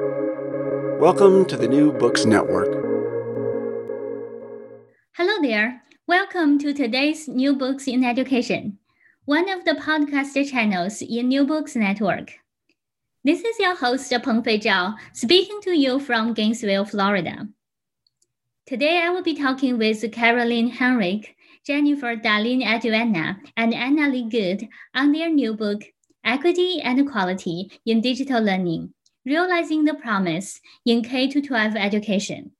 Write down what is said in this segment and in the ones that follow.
Welcome to the New Books Network. Hello there. Welcome to today's New Books in Education, one of the podcast channels in New Books Network. This is your host, Pengfei Zhao, speaking to you from Gainesville, Florida. Today, I will be talking with Caroline Heinrich, Jennifer Darling-Aduana, and Annalee Good on their new book, Equity and Equality in Digital Learning, Realizing the Promise in K-12 Education.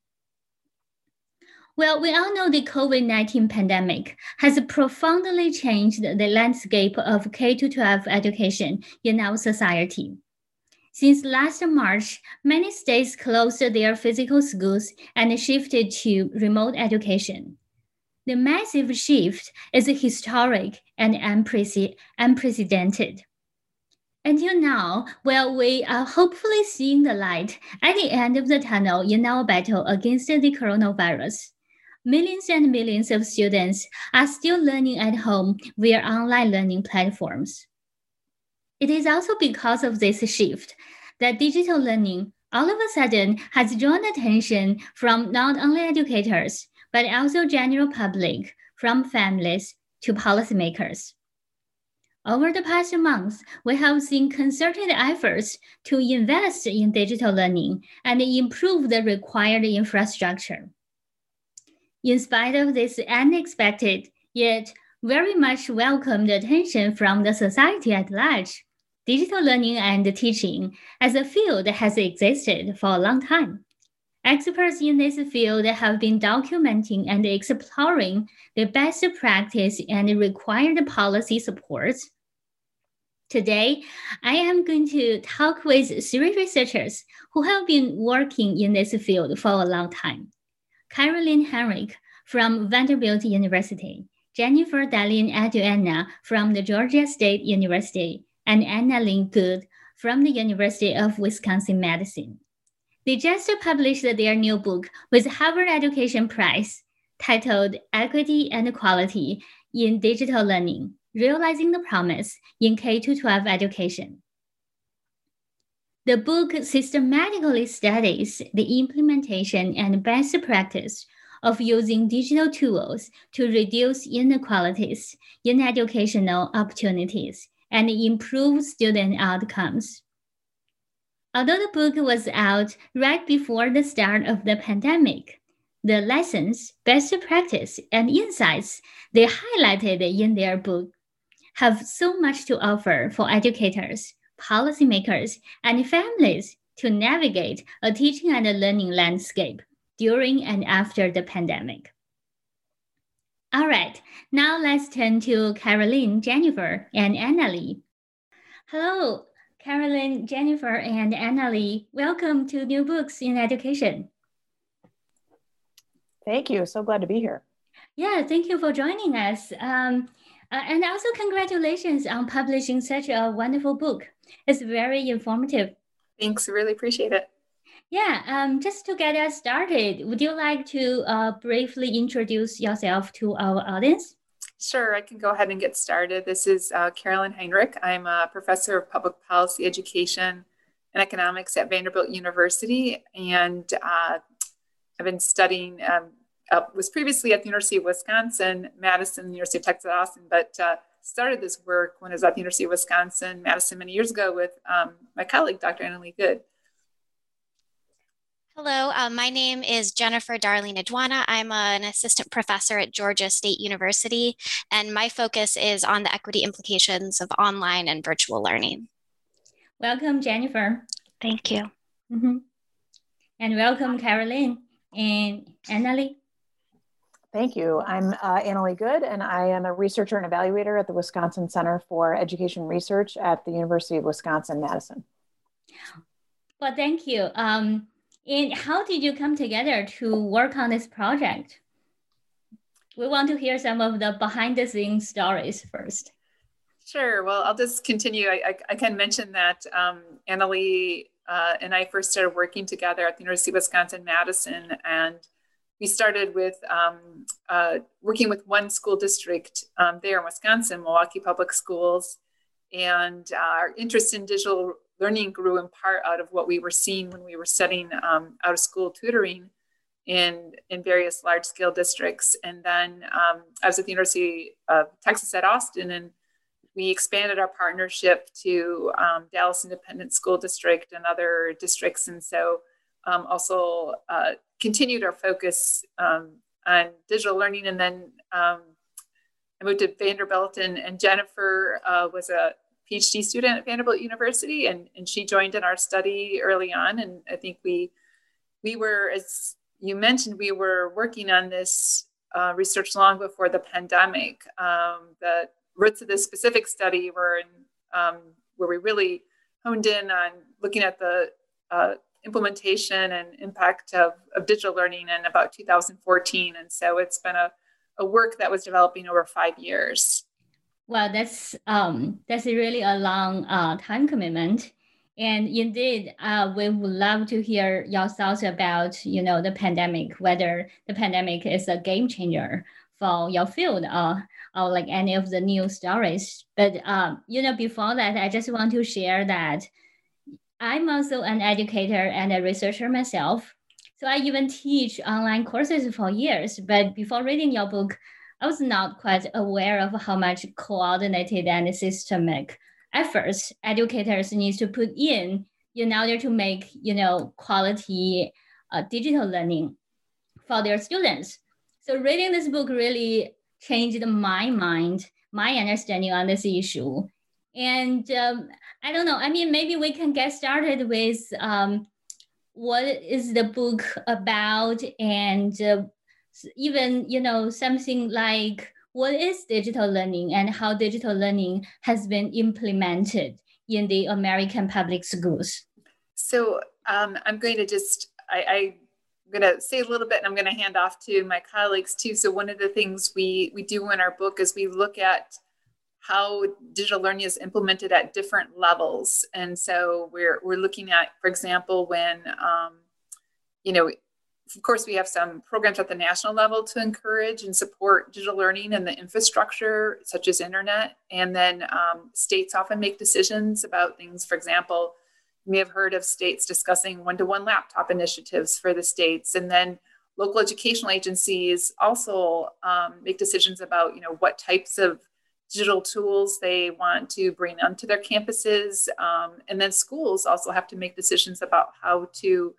Well, we all know the COVID 19 pandemic has profoundly changed the landscape of K 12 education in our society. Since last March, many states closed their physical schools and shifted to remote education. The massive shift is historic and unprecedented. Until now, well, we are hopefully seeing the light at the end of the tunnel in our battle against the coronavirus millions and millions of students are still learning at home via online learning platforms. It is also because of this shift that digital learning all of a sudden has drawn attention from not only educators, but also general public, from families to policymakers. Over the past months, we have seen concerted efforts to invest in digital learning and improve the required infrastructure. In spite of this unexpected yet very much welcomed attention from the society at large, digital learning and teaching as a field has existed for a long time. Experts in this field have been documenting and exploring the best practice and required policy supports. Today, I am going to talk with three researchers who have been working in this field for a long time. Caroline Heinrich from Vanderbilt University, Jennifer Darling-Aduana from the Georgia State University, and Annalee Good from the University of Wisconsin-Madison. They just published their new book with Harvard Education Press titled Equity and Equality in Digital Learning, Realizing the Promise in K-12 Education. The book systematically studies the implementation and best practice of using digital tools to reduce inequalities in educational opportunities and improve student outcomes. Although the book was out right before the start of the pandemic, the lessons, best practice, and insights they highlighted in their book have so much to offer for educators policymakers, and families to navigate a teaching and learning landscape during and after the pandemic. All right, now let's turn to Caroline, Jennifer, and Annalee. Hello, Caroline, Jennifer, and Annalee. Welcome to New Books in Education. Thank you. So glad to be here. Yeah, thank you for joining us. Um, uh, and also, congratulations on publishing such a wonderful book. It's very informative. Thanks, really appreciate it. Yeah, um, just to get us started, would you like to uh, briefly introduce yourself to our audience? Sure, I can go ahead and get started. This is uh, Caroline Heinrich. I'm a professor of public policy education and economics at Vanderbilt University, and uh, I've been studying um, uh, was previously at the University of Wisconsin, Madison, University of Texas Austin, but uh, started this work when I was at the University of Wisconsin, Madison, many years ago with um, my colleague, Dr. Annalee Good. Hello, uh, my name is Jennifer Darling-Aduana. I'm an assistant professor at Georgia State University, and my focus is on the equity implications of online and virtual learning. Welcome, Jennifer. Thank you. Mm-hmm. And welcome, Caroline and Annalee. Thank you. I'm uh, Annalee Good, and I am a researcher and evaluator at the Wisconsin Center for Education Research at the University of Wisconsin Madison. Well, thank you. Um, and how did you come together to work on this project? We want to hear some of the behind the scenes stories first. Sure. Well, I'll just continue. I, I, I can mention that um, Annalee uh, and I first started working together at the University of Wisconsin Madison, and we started with um, uh, working with one school district um, there in Wisconsin, Milwaukee Public Schools, and our interest in digital learning grew in part out of what we were seeing when we were setting um, out of school tutoring in in various large scale districts. And then um, I was at the University of Texas at Austin, and we expanded our partnership to um, Dallas Independent School District and other districts, and so um, also uh, continued our focus um, on digital learning. And then um, I moved to Vanderbilt, and, and Jennifer uh, was a PhD student at Vanderbilt University, and, and she joined in our study early on. And I think we we were, as you mentioned, we were working on this uh, research long before the pandemic. Um, the roots of this specific study were in, um, where we really honed in on looking at the uh, implementation and impact of, of digital learning in about 2014. And so it's been a, a work that was developing over five years. Well, that's um, that's really a long uh, time commitment. And indeed, uh, we would love to hear your thoughts about, you know, the pandemic, whether the pandemic is a game changer for your field or, or like any of the new stories. But, um, you know, before that, I just want to share that I'm also an educator and a researcher myself. So I even teach online courses for years. But before reading your book, I was not quite aware of how much coordinated and systemic efforts educators need to put in in order to make you know quality uh, digital learning for their students. So reading this book really changed my mind, my understanding on this issue. And um, I don't know. I mean, maybe we can get started with um, what is the book about, and uh, even you know something like what is digital learning and how digital learning has been implemented in the American public schools? So um, I'm going to just, I, I'm going to say a little bit and I'm going to hand off to my colleagues too. So one of the things we, we do in our book is we look at how digital learning is implemented at different levels. And so we're, we're looking at, for example, when, um, you know, of course, we have some programs at the national level to encourage and support digital learning and the infrastructure, such as internet. And then um, states often make decisions about things. For example, you may have heard of states discussing one to one laptop initiatives for the states. And then local educational agencies also um, make decisions about you know what types of digital tools they want to bring onto their campuses um, and then schools also have to make decisions about how to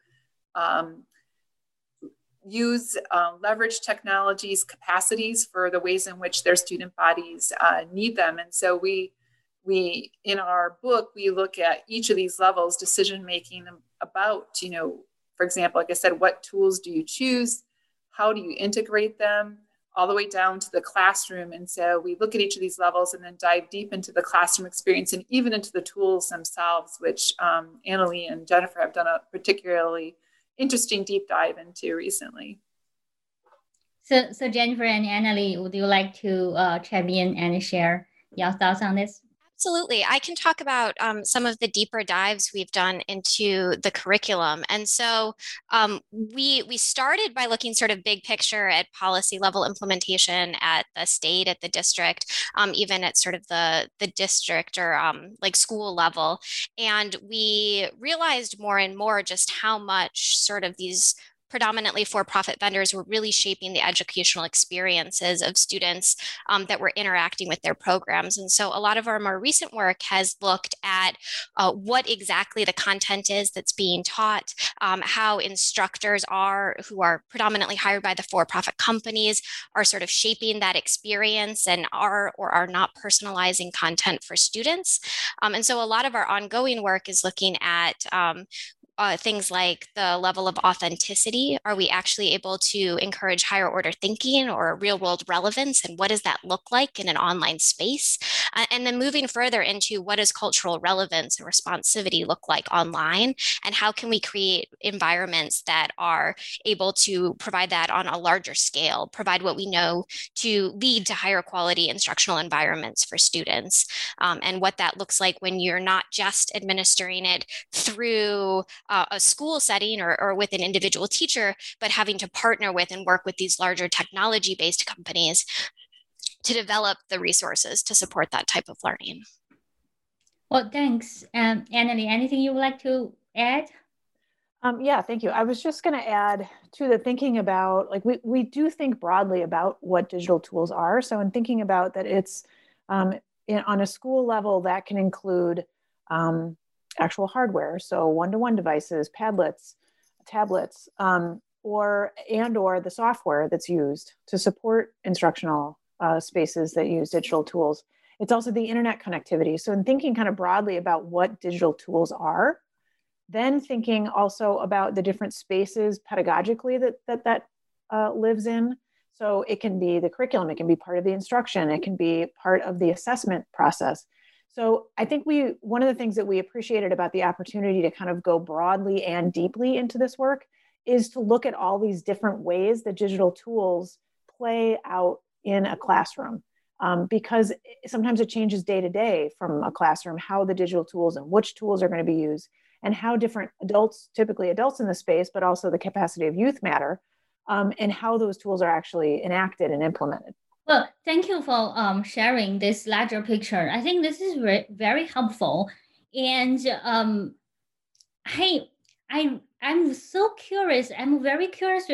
um, use uh, leverage technologies capacities for the ways in which their student bodies uh, need them. And so we we in our book we look at each of these levels decision making about you know for example like i said what tools do you choose? How do you integrate them all the way down to the classroom and so we look at each of these levels and then dive deep into the classroom experience and even into the tools themselves which um, annalee and jennifer have done a particularly interesting deep dive into recently. So, so Jennifer and Annalee, would you like to uh, chime in and share your thoughts on this? Absolutely. I can talk about um, some of the deeper dives we've done into the curriculum. And so um, we, we started by looking sort of big picture at policy level implementation at the state, at the district, um, even at sort of the, the district or um, like school level. And we realized more and more just how much sort of these predominantly for-profit vendors were really shaping the educational experiences of students um, that were interacting with their programs. And so a lot of our more recent work has looked at uh, what exactly the content is that's being taught, um, how instructors are, who are predominantly hired by the for-profit companies, are sort of shaping that experience and are or are not personalizing content for students. Um, and so a lot of our ongoing work is looking at um, uh, things like the level of authenticity. Are we actually able to encourage higher order thinking or real world relevance? And what does that look like in an online space? Uh, and then moving further into what does cultural relevance and responsivity look like online? And how can we create environments that are able to provide that on a larger scale, provide what we know to lead to higher quality instructional environments for students? Um, and what that looks like when you're not just administering it through uh, a school setting or, or with an individual teacher, but having to partner with and work with these larger technology based companies to develop the resources to support that type of learning. Well, thanks. Um, Annalee, anything you would like to add? Um, yeah, thank you. I was just going to add to the thinking about like we, we do think broadly about what digital tools are. So, in thinking about that, it's um, in, on a school level that can include um, actual hardware, so one-to-one devices, Padlets, tablets, um, or and or the software that's used to support instructional uh, spaces that use digital tools. It's also the internet connectivity. So, in thinking kind of broadly about what digital tools are, then thinking also about the different spaces pedagogically that that, that uh, lives in. So, it can be the curriculum, it can be part of the instruction, it can be part of the assessment process. So, I think we, one of the things that we appreciated about the opportunity to kind of go broadly and deeply into this work is to look at all these different ways that digital tools play out in a classroom. Um, because sometimes it changes day to day from a classroom how the digital tools and which tools are going to be used and how different adults typically adults in the space but also the capacity of youth matter um, and how those tools are actually enacted and implemented well thank you for um, sharing this larger picture i think this is re- very helpful and um, hey i i'm so curious i'm very curious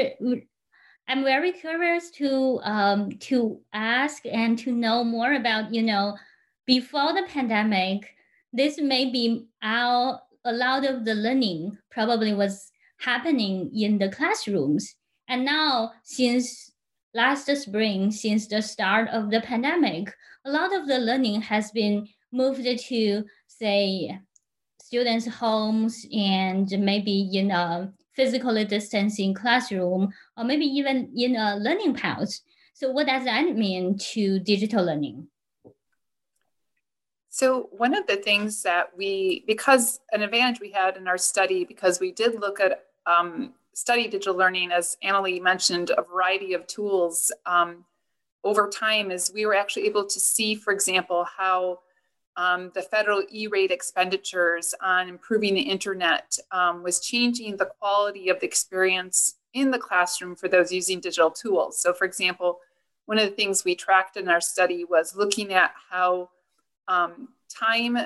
I'm very curious to um, to ask and to know more about you know before the pandemic. This may be our a lot of the learning probably was happening in the classrooms, and now since last spring, since the start of the pandemic, a lot of the learning has been moved to say students' homes and maybe you know physically distancing classroom, or maybe even in a learning path. So what does that mean to digital learning? So one of the things that we, because an advantage we had in our study, because we did look at um, study digital learning, as Annalee mentioned, a variety of tools um, over time, is we were actually able to see, for example, how um, the federal E-rate expenditures on improving the internet um, was changing the quality of the experience in the classroom for those using digital tools. So, for example, one of the things we tracked in our study was looking at how um, time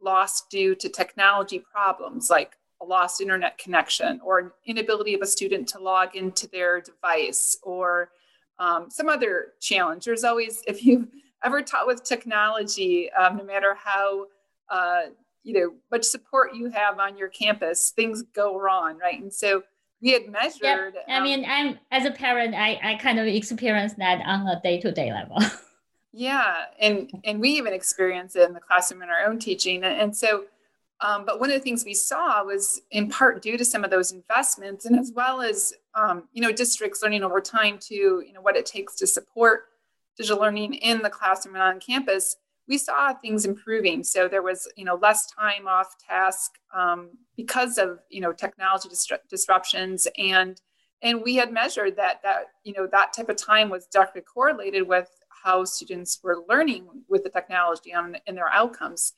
lost due to technology problems like a lost internet connection or an inability of a student to log into their device or um, some other challenge. There's always, if you've ever taught with technology, um, no matter how uh, you know much support you have on your campus, things go wrong, right? And so we had measured. Yep. I um, mean, I'm as a parent, I I kind of experience that on a day to day level. yeah, and and we even experience it in the classroom in our own teaching, and, and so. Um, but one of the things we saw was in part due to some of those investments, and as well as um, you know districts learning over time to you know what it takes to support digital learning in the classroom and on campus, we saw things improving. So there was, you know, less time off task um, because of, you know, technology disruptions, and and we had measured that that you know that type of time was directly correlated with how students were learning with the technology on in their outcomes.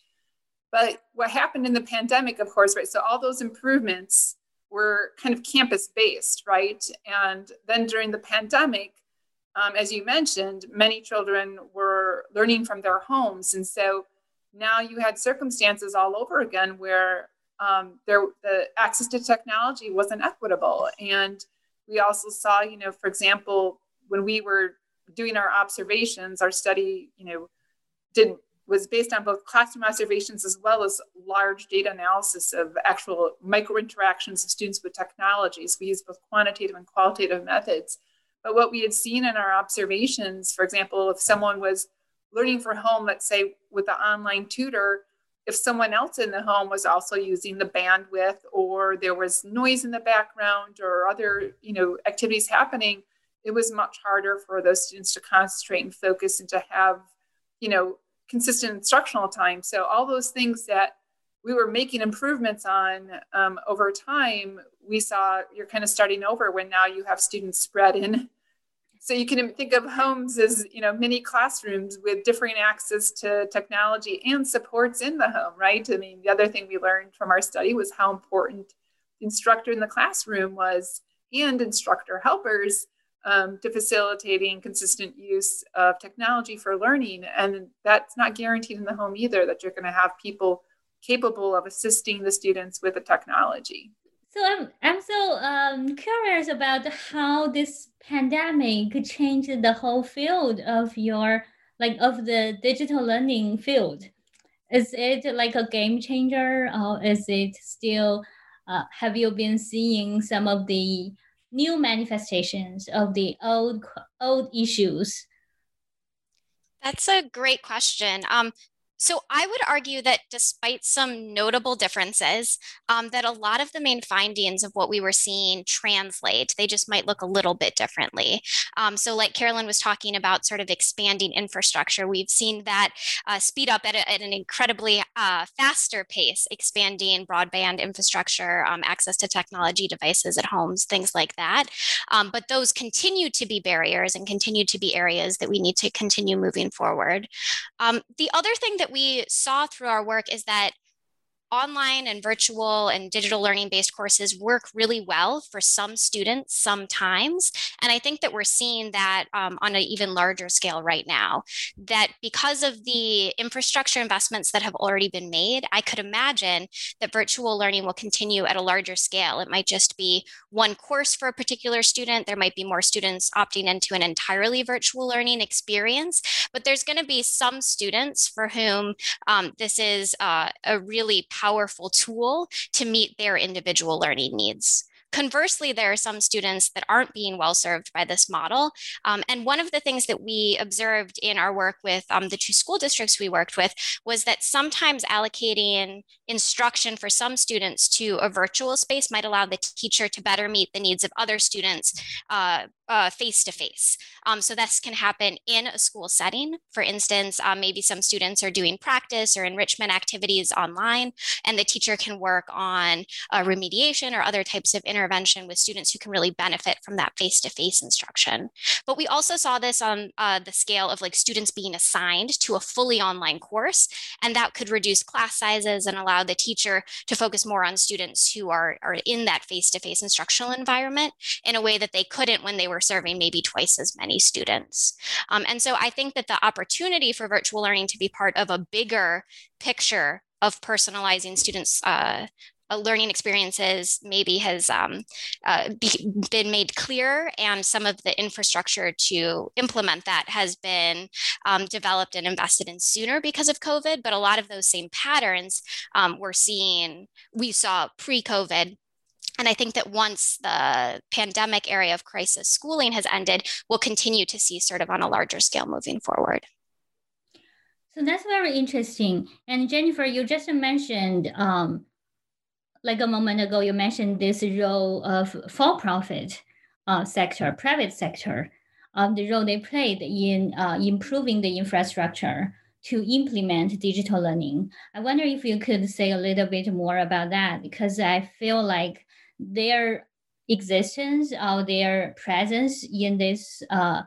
But what happened in the pandemic, of course, right? So all those improvements were kind of campus based, right? And then during the pandemic, um, as you mentioned, many children were learning from their homes. And so now you had circumstances all over again where um, there, the access to technology wasn't equitable. And we also saw, you know, for example, when we were doing our observations, our study, you know, did was based on both classroom observations as well as large data analysis of actual micro interactions of students with technologies. We used both quantitative and qualitative methods. But what we had seen in our observations, for example, if someone was learning from home, let's say with the online tutor, if someone else in the home was also using the bandwidth or there was noise in the background or other you know activities happening it was much harder for those students to concentrate and focus and to have you know consistent instructional time. So all those things that we were making improvements on um, over time we saw you're kind of starting over when now you have students spread in. So you can think of homes as you know mini classrooms with differing access to technology and supports in the home right? I mean the other thing we learned from our study was how important instructor in the classroom was and instructor helpers um, to facilitating consistent use of technology for learning. And that's not guaranteed in the home either, that you're going to have people capable of assisting the students with the technology. So I'm, I'm so um, curious about how this pandemic could change the whole field of your, like of the digital learning field. Is it like a game changer or is it still, uh, have you been seeing some of the new manifestations of the old old issues? That's a great question. Um, so I would argue that despite some notable differences, um, that a lot of the main findings of what we were seeing translate. They just might look a little bit differently. Um, so, like Carolyn was talking about, sort of expanding infrastructure, we've seen that uh, speed up at, a, at an incredibly uh, faster pace, expanding broadband infrastructure, um, access to technology devices at homes, things like that. Um, but those continue to be barriers and continue to be areas that we need to continue moving forward. Um, the other thing that that we saw through our work is that online and virtual and digital learning based courses work really well for some students sometimes. And I think that we're seeing that um, on an even larger scale right now. That because of the infrastructure investments that have already been made, I could imagine that virtual learning will continue at a larger scale. It might just be one course for a particular student. There might be more students opting into an entirely virtual learning experience, but there's going to be some students for whom um, this is uh, a really powerful powerful tool to meet their individual learning needs. Conversely, there are some students that aren't being well served by this model. Um, and one of the things that we observed in our work with um, the two school districts we worked with was that sometimes allocating instruction for some students to a virtual space might allow the teacher to better meet the needs of other students face to face. So this can happen in a school setting. For instance, um, maybe some students are doing practice or enrichment activities online, and the teacher can work on uh, remediation or other types of intervention with students who can really benefit from that face to face instruction. But we also saw this on uh, the scale of like students being assigned to a fully online course, and that could reduce class sizes and allow the teacher to focus more on students who are, are in that face to face instructional environment in a way that they couldn't when they were serving maybe twice as many students. Um, and so I think that the opportunity for virtual learning to be part of a bigger picture of personalizing students' uh, uh, learning experiences maybe has um, uh, be, been made clear and some of the infrastructure to implement that has been um, developed and invested in sooner because of covid but a lot of those same patterns um, we're seeing we saw pre-covid and I think that once the pandemic area of crisis schooling has ended, we'll continue to see sort of on a larger scale moving forward. So that's very interesting. And Jennifer, you just mentioned, um, like a moment ago, you mentioned this role of for-profit uh, sector, private sector, um, the role they played in uh, improving the infrastructure to implement digital learning. I wonder if you could say a little bit more about that because I feel like their existence or their presence in this uh,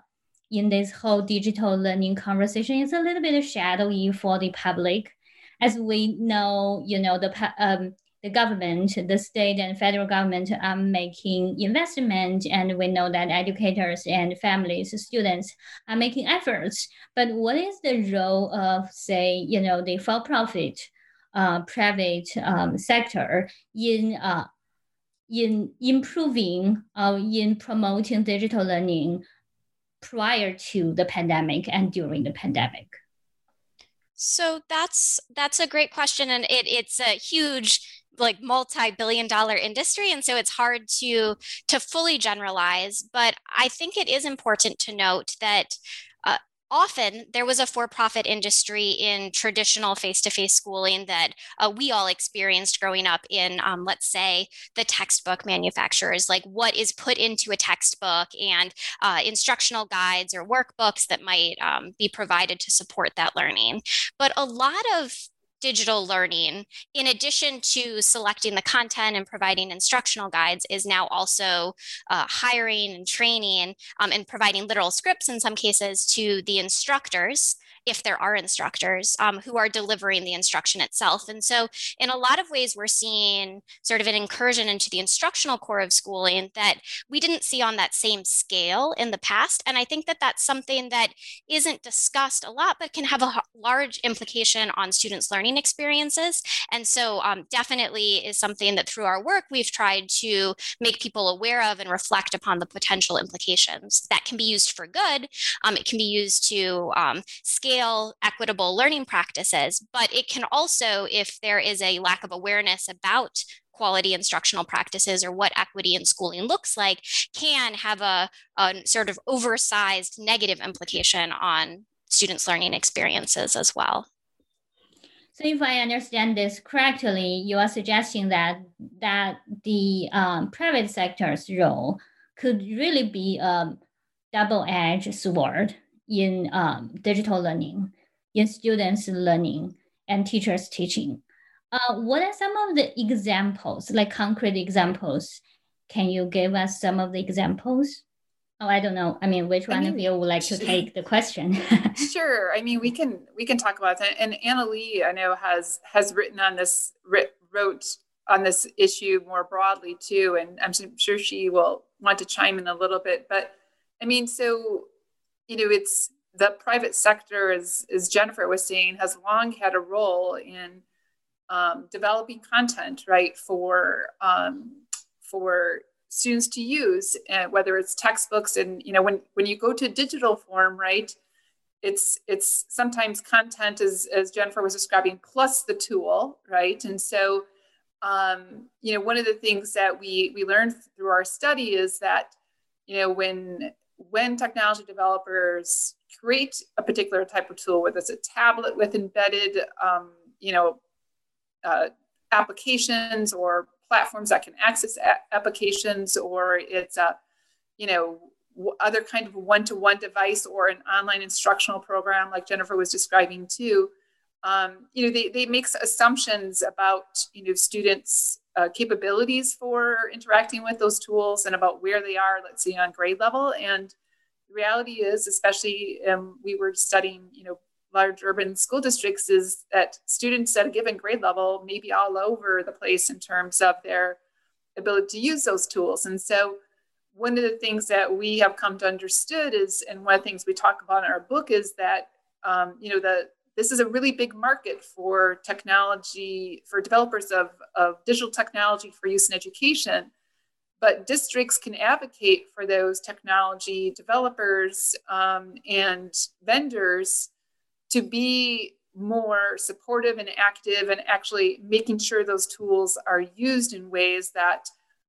in this whole digital learning conversation is a little bit shadowy for the public, as we know. You know the um, the government, the state and federal government are making investment, and we know that educators and families, students are making efforts. But what is the role of, say, you know, the for-profit, uh, private um, sector in uh, in improving uh, in promoting digital learning prior to the pandemic and during the pandemic? So that's that's a great question, and it, it's a huge like multi-billion dollar industry and so it's hard to to fully generalize but i think it is important to note that often there was a for-profit industry in traditional face-to-face schooling that uh, we all experienced growing up in um, let's say the textbook manufacturers. Like what is put into a textbook and uh, instructional guides or workbooks that might um, be provided to support that learning. But a lot of digital learning, in addition to selecting the content and providing instructional guides, is now also uh, hiring and training um, and providing literal scripts in some cases to the instructors if there are instructors um, who are delivering the instruction itself. And so, in a lot of ways, we're seeing sort of an incursion into the instructional core of schooling that we didn't see on that same scale in the past. And I think that that's something that isn't discussed a lot, but can have a large implication on students' learning experiences. And so, um, definitely is something that through our work, we've tried to make people aware of and reflect upon the potential implications that can be used for good. Um, it can be used to um, scale equitable learning practices, but it can also, if there is a lack of awareness about quality instructional practices or what equity in schooling looks like can have a, a sort of oversized negative implication on students' learning experiences as well. So if I understand this correctly, you are suggesting that that the um, private sector's role could really be a double-edged sword in um, digital learning, in students' learning, and teachers' teaching. Uh, what are some of the examples, like concrete examples? Can you give us some of the examples? Oh, I don't know. I mean, which one I mean, of you would like to take the question? sure. I mean, we can we can talk about that. And Annalee, I know has has written on this wrote on this issue more broadly too, and I'm sure she will want to chime in a little bit. But I mean, so you know, it's the private sector, as as Jennifer was saying, has long had a role in um, developing content, right, for um, for students to use, uh, whether it's textbooks and you know when when you go to digital form, right, it's it's sometimes content as as Jennifer was describing plus the tool, right, and so um, you know one of the things that we we learned through our study is that you know when when technology developers create a particular type of tool, whether it's a tablet with embedded, um, you know, uh, applications or platforms that can access a- applications, or it's a, you know, other kind of one-to-one device or an online instructional program like Jennifer was describing too. Um, you know, they, they make assumptions about, you know, students' uh, capabilities for interacting with those tools and about where they are, let's say on grade level. And the reality is, especially um, we were studying, you know, large urban school districts is that students at a given grade level may be all over the place in terms of their ability to use those tools. And so one of the things that we have come to understood is, and one of the things we talk about in our book is that, um, you know, the this is a really big market for technology, for developers of, of digital technology for use in education. But districts can advocate for those technology developers um, and vendors to be more supportive and active and actually making sure those tools are used in ways that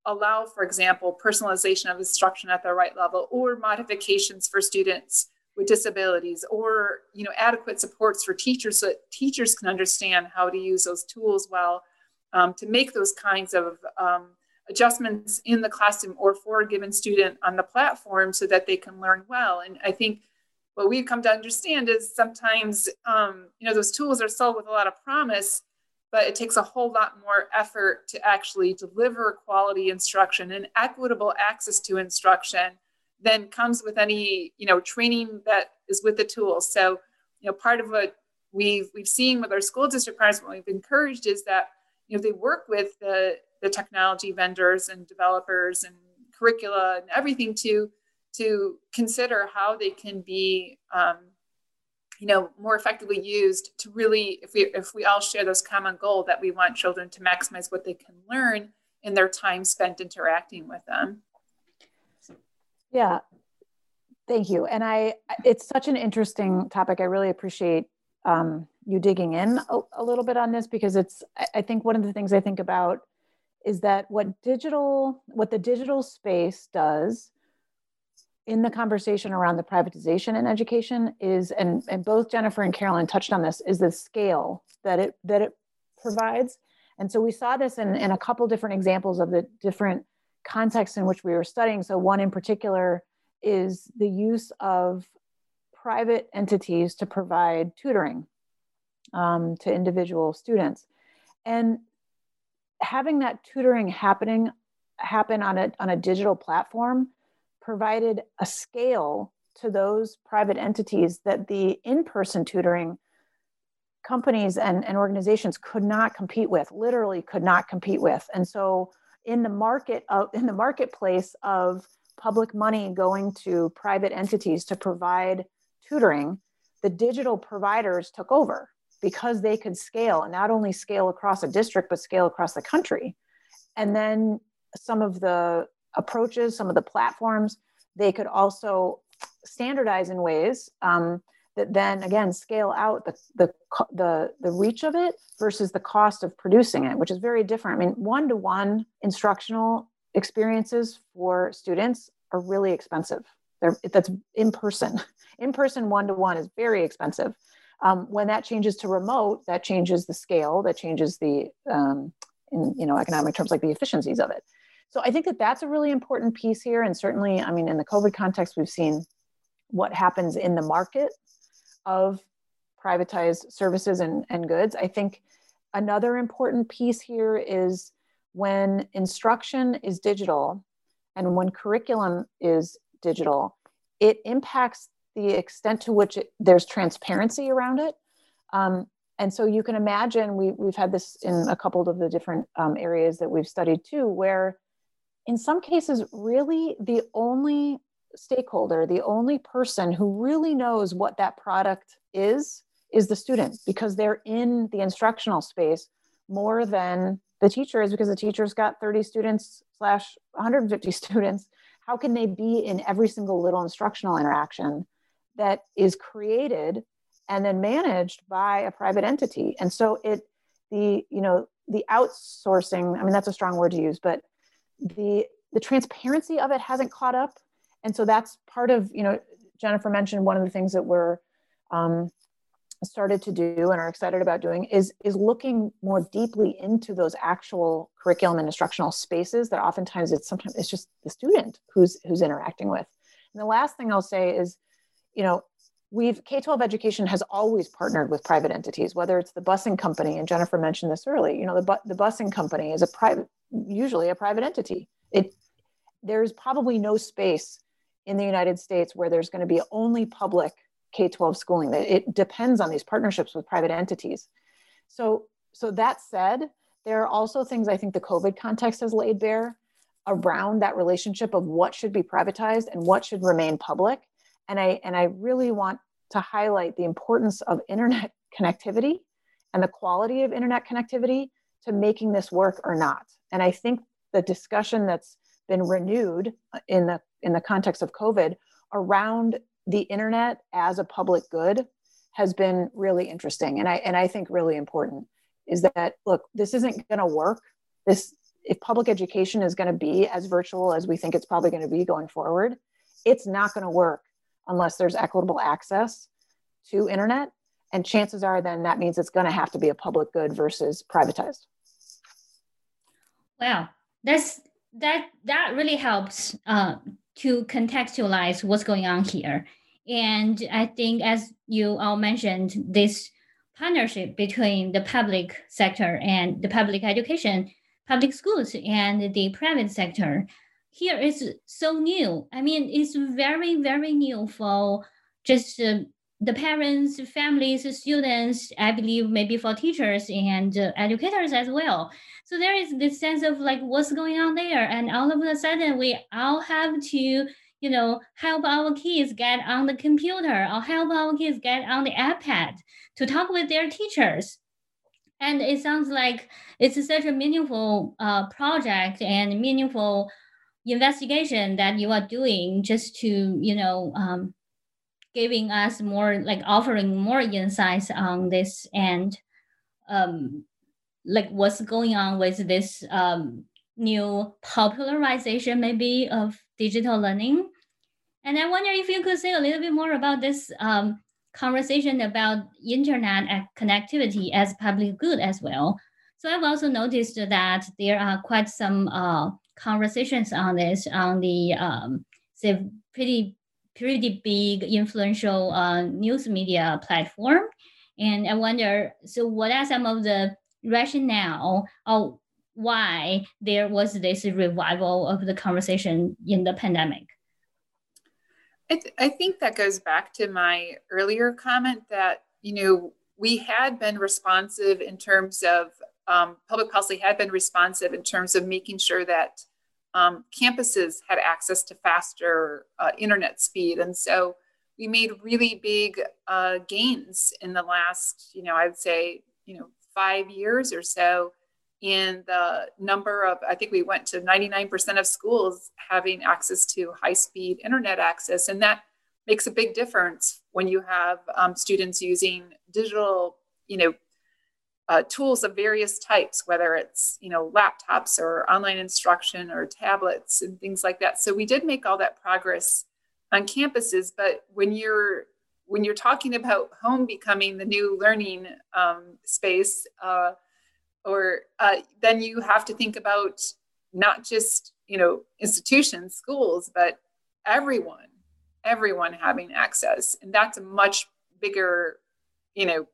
allow, for example, personalization of instruction at the right level or modifications for students with disabilities or you know adequate supports for teachers so that teachers can understand how to use those tools well um, to make those kinds of um, adjustments in the classroom or for a given student on the platform so that they can learn well. And i think what we've come to understand is sometimes um, you know those tools are sold with a lot of promise but it takes a whole lot more effort to actually deliver quality instruction and equitable access to instruction than comes with any you know training that is with the tools. So you know part of what we've we've seen with our school district partners what we've encouraged is that you know they work with the the technology vendors and developers and curricula and everything to to consider how they can be um, you know more effectively used to really if we if we all share this common goal that we want children to maximize what they can learn in their time spent interacting with them yeah. Thank you. And i it's such an interesting topic. I really appreciate um, you digging in a, a, little bit on this because it's i think one of the things i think about is that what digital what the digital space does in the conversation around the privatization in education is, and, and both Jennifer and Carolyn touched on this, is the scale that it that it provides. And so we saw this in, in a couple different examples of the different contexts in which we were studying. So one in particular is the use of private entities to provide tutoring um, to individual students. And having that tutoring happening happen on a, on a digital platform provided a scale to those private entities that the in-person tutoring companies and, and organizations could not compete with literally could not compete with and so in the market of in the marketplace of public money going to private entities to provide tutoring the digital providers took over because they could scale and not only scale across a district but scale across the country. And then some of the approaches some of the platforms they could also standardize in ways um, that then again scale out the, the the the reach of it versus the cost of producing it which is very different. I mean one-to-one instructional experiences for students are really expensive. They're, that's in person. In person one-to-one is very expensive. Um, when that changes to remote that changes the scale that changes the um, in you know economic terms like the efficiencies of it. So i think that that's a really important piece here and certainly i mean in the covid context we've seen what happens in the market of privatized services and, and goods. I think another important piece here is when instruction is digital and when curriculum is digital, it impacts the extent to which it, there's transparency around it. Um, and so you can imagine we, we've had this in a couple of the different um, areas that we've studied too, where in some cases, really the only stakeholder, the only person who really knows what that product is, is the student because they're in the instructional space more than the teacher is because the teacher's got 30 students slash 150 students. How can they be in every single little instructional interaction that is created and then managed by a private entity? And so it, the, you know, the outsourcing, I mean, that's a strong word to use, but the the transparency of it hasn't caught up and so that's part of you know jennifer mentioned one of the things that we're um, started to do and are excited about doing is is looking more deeply into those actual curriculum and instructional spaces that oftentimes it's sometimes it's just the student who's who's interacting with. And the last thing i'll say is you know we've k-12 education has always partnered with private entities whether it's the busing company and jennifer mentioned this early you know the, bu- the busing company is a private usually a private entity. It there's probably no space in the United States where there's going to be only public K 12 schooling. It depends on these partnerships with private entities. So, so that said, there are also things I think the COVID context has laid bare around that relationship of what should be privatized and what should remain public. And I, and I really want to highlight the importance of internet connectivity and the quality of internet connectivity to making this work or not. And I think the discussion that's been renewed in the in the context of COVID around the internet as a public good has been really interesting. And I and I think really important is that look this isn't going to work. This if public education is going to be as virtual as we think it's probably going to be going forward it's not going to work unless there's equitable access to internet. And chances are then that means it's going to have to be a public good versus privatized. Wow. That's that that really helps uh, to contextualize what's going on here. And I think, as you all mentioned, this partnership between the public sector and the public education, public schools, and the private sector here is so new. I mean, it's very, very new for just uh, the parents, families, students, I believe maybe for teachers and uh, educators as well. So there is this sense of like what's going on there, and all of a sudden we all have to, you know, help our kids get on the computer or help our kids get on the iPad to talk with their teachers. And it sounds like it's such a meaningful uh, project and meaningful investigation that you are doing just to, you know, um, giving us more like offering more insights on this and um, like what's going on with this um, new popularization maybe of digital learning. And i wonder if you could say a little bit more about this um, conversation about internet and connectivity as public good as well. So i've also noticed that there are quite some uh, conversations on this on the um, say pretty pretty big influential uh, news media platform. And I wonder, so what are some of the rationale of why there was this revival of the conversation in the pandemic? I, th- I think that goes back to my earlier comment that, you know, we had been responsive in terms of um, public policy had been responsive in terms of making sure that um, campuses had access to faster uh, internet speed. And so we made really big uh, gains in the last, you know, I'd say, you know, five years or so in the number of, I think we went to 99% of schools having access to high speed internet access. And that makes a big difference when you have um, students using digital, you know, uh, tools of various types, whether it's you know laptops or online instruction or tablets and things like that. So we did make all that progress on campuses, but when you're when you're talking about home becoming the new learning um, space, uh, or uh, then you have to think about not just you know institutions, schools, but everyone, everyone having access, and that's a much bigger you know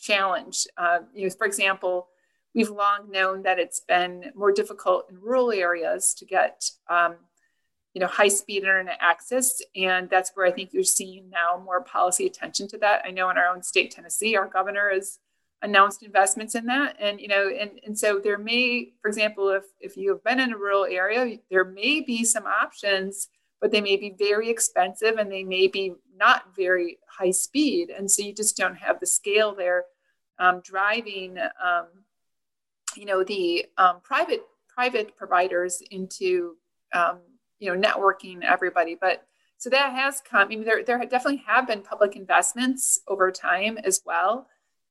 challenge. Uh, you know, for example, we've long known that it's been more difficult in rural areas to get um, you know high-speed internet access and that's where i think you're seeing now more policy attention to that i know in our own state tennessee our governor has announced investments in that and you know and, and so there may for example if if you have been in a rural area there may be some options but they may be very expensive and they may be not very high speed. And so you just don't have the scale there um, driving, um, you know, the um, private private providers into, um, you know, networking everybody. But so that has come. I mean, there, there definitely have been public investments over time as well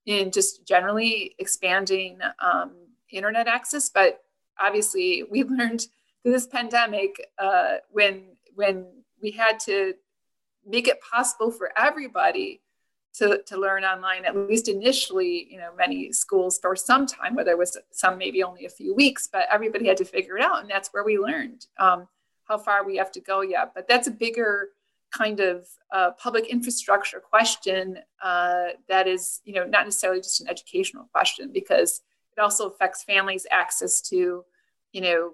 in just generally expanding um, internet access. But obviously, we learned through this pandemic uh, when when we had to make it possible for everybody to, to learn online, at least initially, you know, many schools for some time, whether it was some maybe only a few weeks, but everybody had to figure it out. And that's where we learned um, how far we have to go yet. But that's a bigger kind of uh, public infrastructure question uh, that is, you know, not necessarily just an educational question because it also affects families' access to, you know,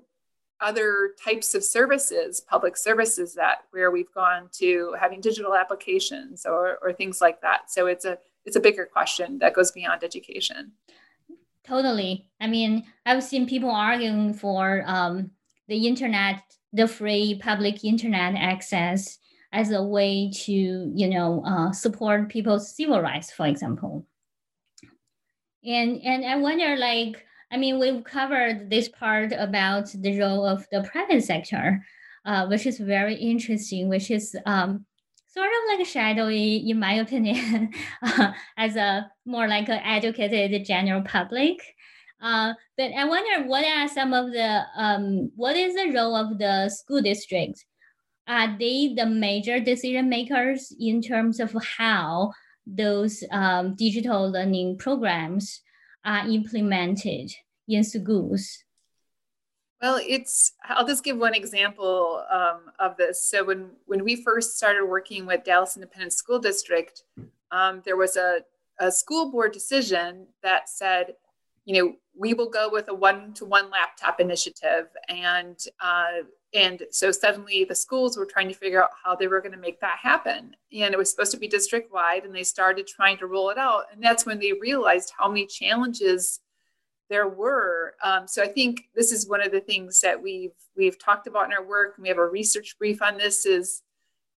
other types of services, public services that where we've gone to having digital applications or, or things like that. So it's a it's a bigger question that goes beyond education. Totally. I mean, I've seen people arguing for um, the internet, the free public internet access as a way to, you know, uh, support people's civil rights, for example. And and I wonder, like, I mean, we've covered this part about the role of the private sector, uh, which is very interesting, which is um, sort of like shadowy, in my opinion, uh, as a more like an educated general public. Uh, but I wonder what are some of the um, what is the role of the school district? Are they the major decision makers in terms of how those um, digital learning programs are implemented in schools? Well, it's, I'll just give one example um, of this. So when, when we first started working with Dallas Independent School District, um, there was a, a school board decision that said, you know, we will go with a one-to-one laptop initiative, and uh, and so suddenly the schools were trying to figure out how they were going to make that happen, and it was supposed to be district-wide, and they started trying to roll it out, and that's when they realized how many challenges there were. Um, so I think this is one of the things that we've we've talked about in our work. And we have a research brief on this. Is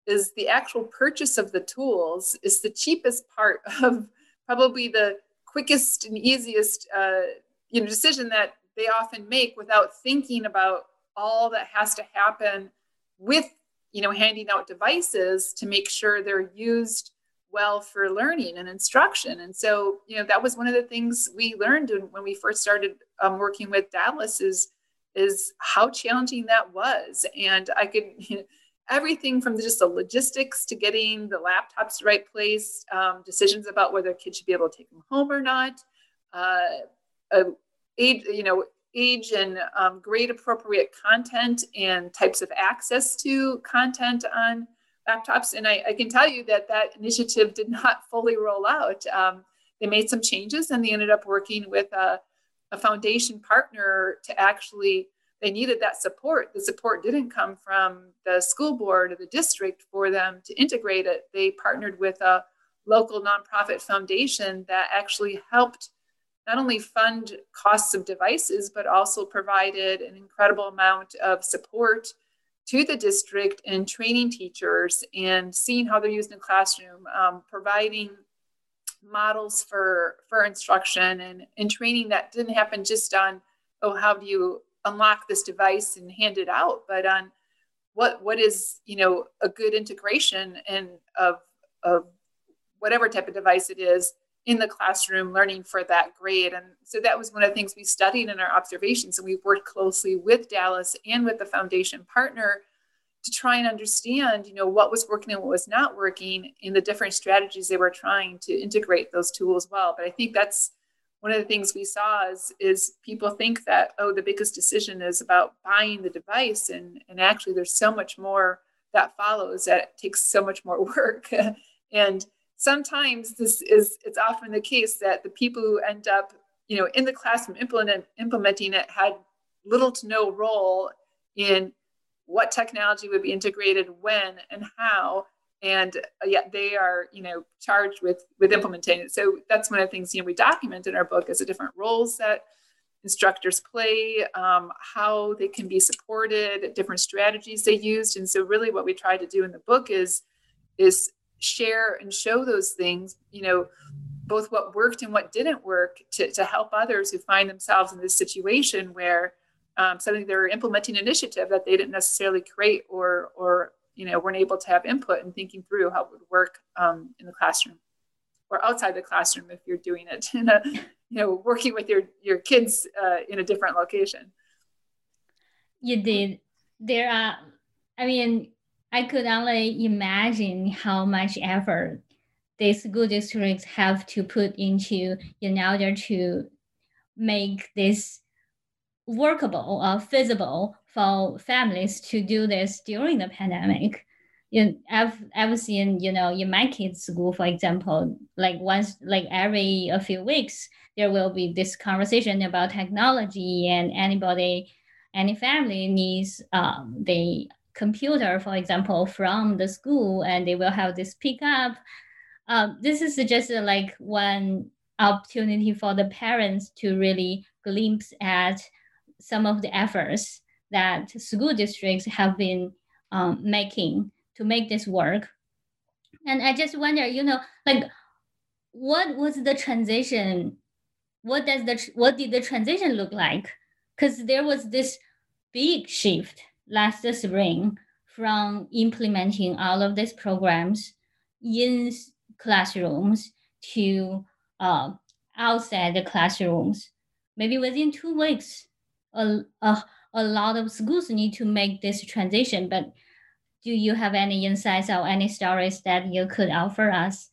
is the actual purchase of the tools is the cheapest part of probably the quickest and easiest uh, you know decision that they often make without thinking about all that has to happen with you know handing out devices to make sure they're used well for learning and instruction. And so, you know, that was one of the things we learned when we first started um, working with Dallas is, is how challenging that was. And I could, you know, everything from just the logistics to getting the laptops the right place, um, decisions about whether kids should be able to take them home or not, uh, age, you know, age and um, grade appropriate content and types of access to content on laptops. And I, I, can tell you that that initiative did not fully roll out. Um, they made some changes and they ended up working with a, a, foundation partner to actually they needed that support. The support didn't come from the school board or the district for them to integrate it. They partnered with a local nonprofit foundation that actually helped not only fund costs of devices, but also provided an incredible amount of support to the district and training teachers and seeing how they're used in classroom, um, providing models for for instruction and, and training that didn't happen just on oh how do you unlock this device and hand it out but on what what is you know a good integration and of of whatever type of device it is in the classroom learning for that grade. And so that was one of the things we studied in our observations. And we worked closely with dallas and with the foundation partner to try and understand you know what was working and what was not working in the different strategies they were trying to integrate those tools well. But i think that's one of the things we saw is, is people think that oh the biggest decision is about buying the device. And and actually there's so much more that follows that it takes so much more work. And sometimes this is it's often the case that the people who end up you know in the classroom implement, implementing it had little to no role in what technology would be integrated when and how and uh, yet they are you know charged with with implementing it. So that's one of the things you know we document in our book as the different roles that instructors play um, how they can be supported different strategies they used. And so really what we try to do in the book is is share and show those things you know both what worked and what didn't work to, to help others who find themselves in this situation where um, something they're implementing an initiative that they didn't necessarily create or or you know weren't able to have input in thinking through how it would work um, in the classroom or outside the classroom if you're doing it in a you know working with your your kids uh, in a different location. You did. There are i mean i could only imagine how much effort the school districts have to put into in order to make this workable or feasible for families to do this during the pandemic. You, I've I've seen you know in my kids' school, for example, like once like every a few weeks there will be this conversation about technology and anybody, any family needs um, the computer, for example, from the school, and they will have this pickup. Um, this is just uh, like one opportunity for the parents to really glimpse at some of the efforts that school districts have been um, making to make this work. And I just wonder, you know, like what was the transition? What does the what did the transition look like? Because there was this big shift last spring from implementing all of these programs in classrooms to uh, outside the classrooms. Maybe within two weeks, a, a, a lot of schools need to make this transition. But do you have any insights or any stories that you could offer us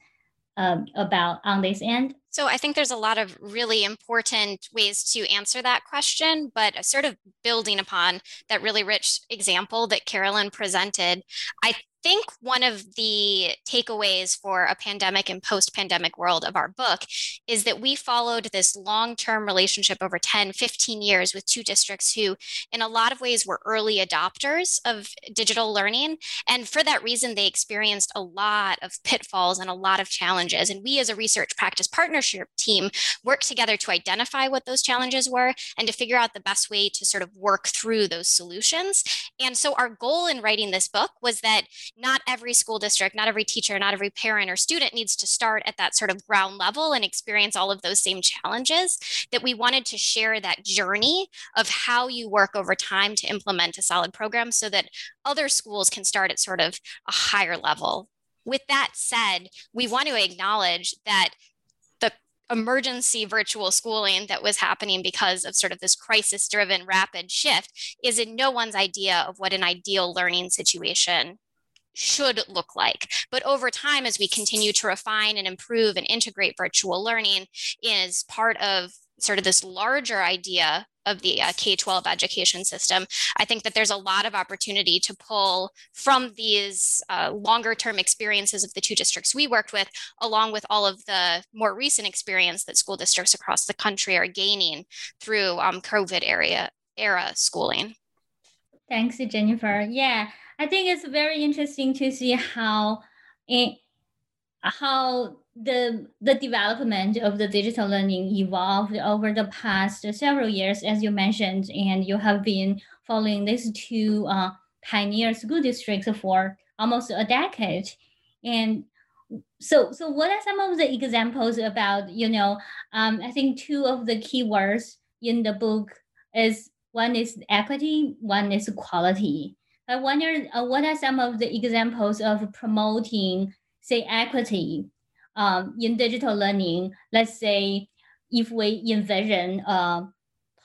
um, about on this end? So I think there's a lot of really important ways to answer that question, but uh, sort of building upon that really rich example that Carolyn presented, I think one of the takeaways for a pandemic and post pandemic world of our book is that we followed this long term relationship over 10, 15 years with two districts who, in a lot of ways, were early adopters of digital learning. And for that reason, they experienced a lot of pitfalls and a lot of challenges. And we, as a research practice partnership team, worked together to identify what those challenges were and to figure out the best way to sort of work through those solutions. And so, our goal in writing this book was that not every school district, not every teacher, not every parent or student needs to start at that sort of ground level and experience all of those same challenges. That we wanted to share that journey of how you work over time to implement a solid program so that other schools can start at sort of a higher level. With that said, we want to acknowledge that the emergency virtual schooling that was happening because of sort of this crisis driven rapid shift is in no one's idea of what an ideal learning situation should look like. But over time, as we continue to refine and improve and integrate virtual learning, is part of sort of this larger idea of the uh, K 12 education system, I think that there's a lot of opportunity to pull from these uh, longer term experiences of the two districts we worked with, along with all of the more recent experience that school districts across the country are gaining through um, COVID area era schooling. Thanks, Jennifer. Yeah, I think it's very interesting to see how it, how the the development of the digital learning evolved over the past several years, as you mentioned, and you have been following these two uh, pioneer school districts for almost a decade. And so, so what are some of the examples about, you know, um, I think two of the keywords in the book is one is equity, one is quality. I wonder uh, what are some of the examples of promoting, say, equity um, in digital learning? Let's say if we envision a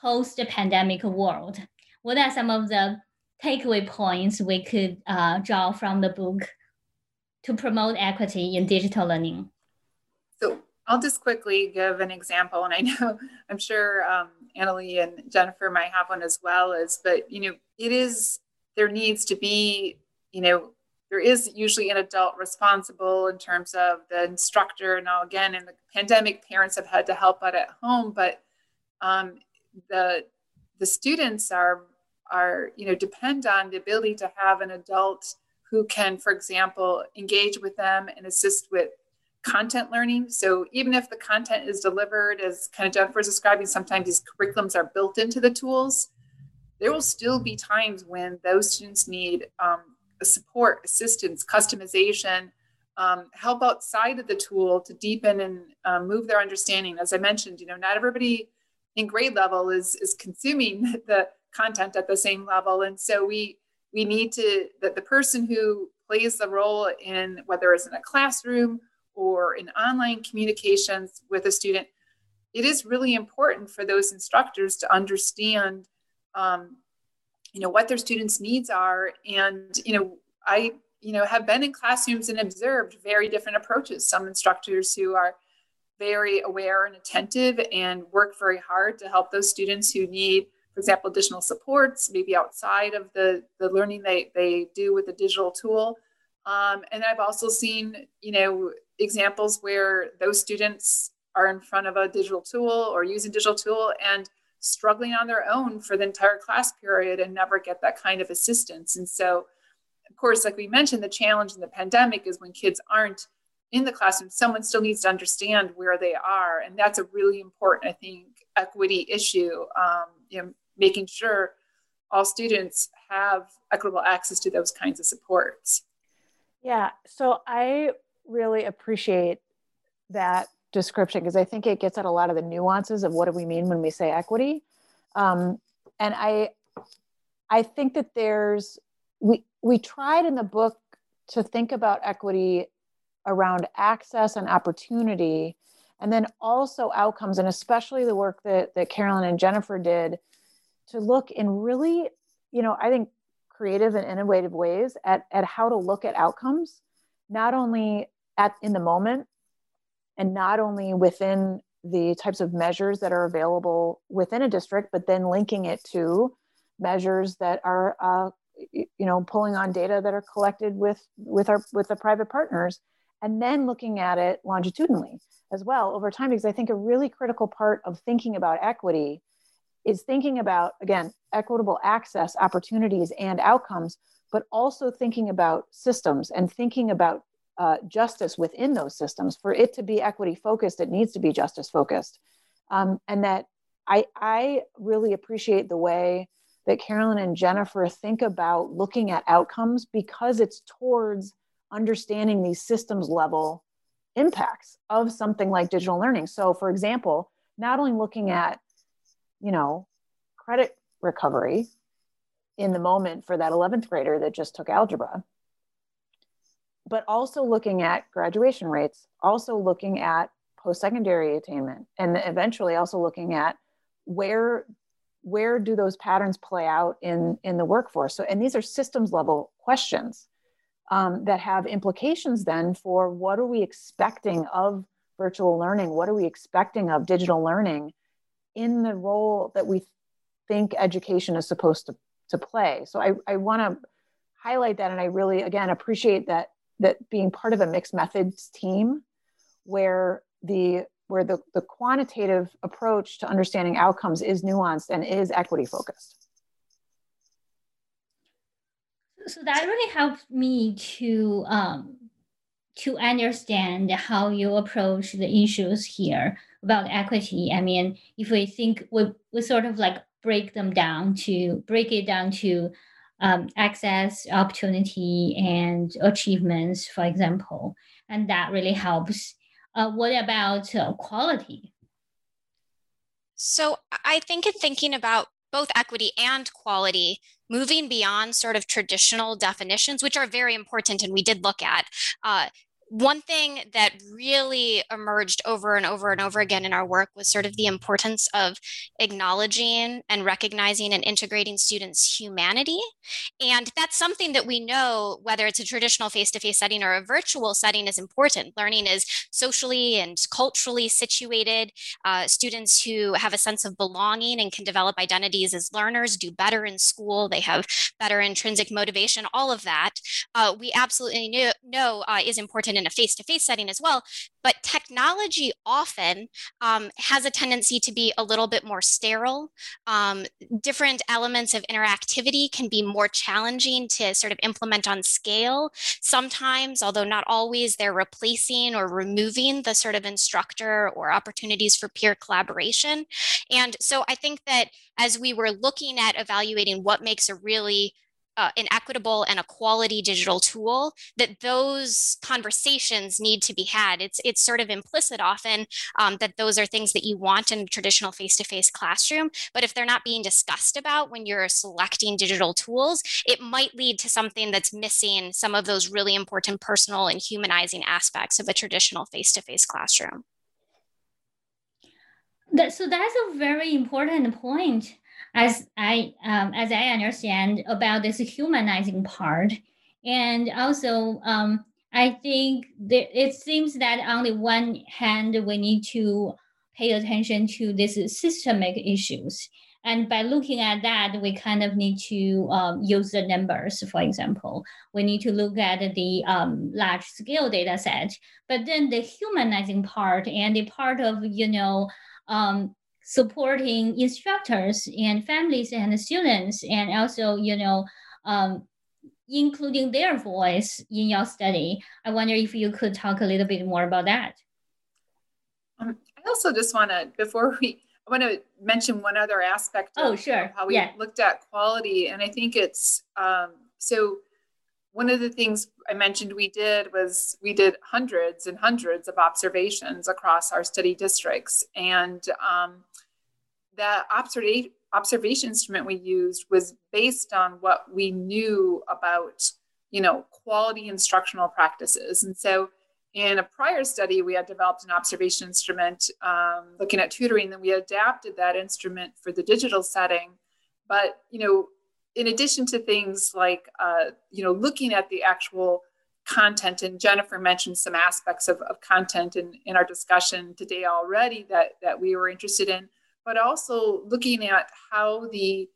post-pandemic world, what are some of the takeaway points we could uh, draw from the book to promote equity in digital learning? So I'll just quickly give an example, and I know I'm sure um, Annalee and Jennifer might have one as well. Is but you know it is there needs to be you know there is usually an adult responsible in terms of the instructor. Now again, in the pandemic, parents have had to help out at home, but um, the the students are are you know depend on the ability to have an adult who can for example engage with them and assist with content learning so even if the content is delivered as kind of Jennifer jennifer's describing sometimes these curriculums are built into the tools there will still be times when those students need um, support assistance customization um, help outside of the tool to deepen and um, move their understanding. As i mentioned you know not everybody in grade level is is consuming the content at the same level. And so we we need to that the person who plays the role in whether it's in a classroom or in online communications with a student it is really important for those instructors to understand um, you know what their students needs are and you know i you know have been in classrooms and observed very different approaches some instructors who are very aware and attentive and work very hard to help those students who need for example, additional supports, maybe outside of the, the learning they, they do with the digital tool. Um, and I've also seen, you know, examples where those students are in front of a digital tool or using digital tool and struggling on their own for the entire class period and never get that kind of assistance. And so, of course, like we mentioned, the challenge in the pandemic is when kids aren't in the classroom, someone still needs to understand where they are. And that's a really important, I think, equity issue. Um, you know, making sure all students have equitable access to those kinds of supports. Yeah, so I really appreciate that description because I think it gets at a lot of the nuances of what do we mean when we say equity. Um, and I, I think that there's we we tried in the book to think about equity around access and opportunity, and then also outcomes, and especially the work that that Carolyn and Jennifer did to look in really, you know, I think creative and innovative ways at, at how to look at outcomes, not only at in the moment and not only within the types of measures that are available within a district, but then linking it to measures that are, uh, you know, pulling on data that are collected with with our with the private partners, and then looking at it longitudinally as well over time. Because I think a really critical part of thinking about equity is thinking about, again, equitable access, opportunities, and outcomes, but also thinking about systems and thinking about uh, justice within those systems. For it to be equity focused, it needs to be justice focused. Um, and that I, I really appreciate the way that Carolyn and Jennifer think about looking at outcomes because it's towards understanding these systems level impacts of something like digital learning. So, for example, not only looking at you know, credit recovery in the moment for that 11th grader that just took algebra, but also looking at graduation rates, also looking at post secondary attainment, and eventually also looking at where where do those patterns play out in in the workforce so and these are systems level questions um, that have implications then for what are we expecting of virtual learning what are we expecting of digital learning in the role that we think education is supposed to, to play. So I, I want to highlight that. And I really, again, appreciate that, that being part of a mixed methods team where the where the, the quantitative approach to understanding outcomes is nuanced and is equity focused so that really helped me to um, to understand how you approach the issues here about equity. I mean, if we think we, we sort of like break them down to break it down to um, access, opportunity, and achievements, for example, and that really helps. Uh, what about uh, quality? So I think in thinking about both equity and quality, moving beyond sort of traditional definitions, which are very important and we did look at, uh, one thing that really emerged over and over and over again in our work was sort of the importance of acknowledging and recognizing and integrating students' humanity. And that's something that we know, whether it's a traditional face to face setting or a virtual setting, is important. Learning is socially and culturally situated. Uh, students who have a sense of belonging and can develop identities as learners do better in school, they have better intrinsic motivation, all of that. Uh, we absolutely know, know uh, is important in a face to face setting as well. But technology often um, has a tendency to be a little bit more sterile. Um, different elements of interactivity can be more challenging to sort of implement on scale. Sometimes, although not always, they're replacing or removing the sort of instructor or opportunities for peer collaboration. And so I think that as we were looking at evaluating what makes a really uh, an equitable and a quality digital tool that those conversations need to be had. It's it's sort of implicit often um, that those are things that you want in a traditional face-to-face classroom but if they're not being discussed about when you're selecting digital tools it might lead to something that's missing some of those really important personal and humanizing aspects of a traditional face-to-face classroom. That, so that's a very important point as I um, as I understand about this humanizing part, and also um, I think that it seems that on the one hand we need to pay attention to these systemic issues. And by looking at that, we kind of need to um, use the numbers, for example. We need to look at the um, large scale data set, but then the humanizing part and the part of, you know, um, supporting instructors and families and students and also you know um, including their voice in your study. I wonder if you could talk a little bit more about that. Um, i also just want to before we i want to mention one other aspect of, oh sure. how we yeah. looked at quality and i think it's um, so one of the things I mentioned we did was we did hundreds and hundreds of observations across our study districts. And um, the observation, observation instrument we used was based on what we knew about, you know, quality instructional practices. And so in a prior study, we had developed an observation instrument um, looking at tutoring, then we adapted that instrument for the digital setting. But, you know, in addition to things like uh, you know looking at the actual content and jennifer mentioned some aspects of, of content in, in our discussion today already that, that we were interested in but also looking at how the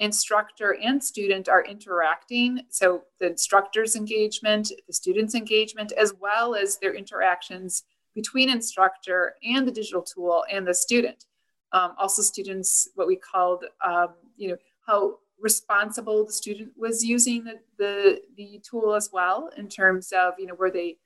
instructor and student are interacting. So the instructor's engagement the student's engagement as well as their interactions between instructor and the digital tool and the student. Um, also students what we called um, you know how responsible the student was using the, the, the tool as well in terms of you know were they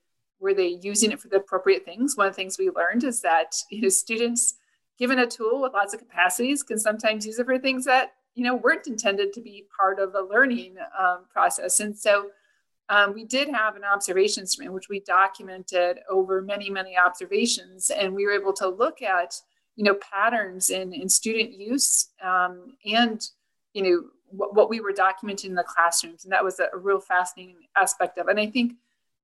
were they using it for the appropriate things? One of the things we learned is that you know students given a tool with lots of capacities can sometimes use it for things that you know weren't intended to be part of the learning um, process. And so um, we did have an observation instrument which we documented over many many observations and we were able to look at you know patterns in in student use um, and you know what, what we were documenting in the classrooms. And that was a, a real fascinating aspect of it. And I think,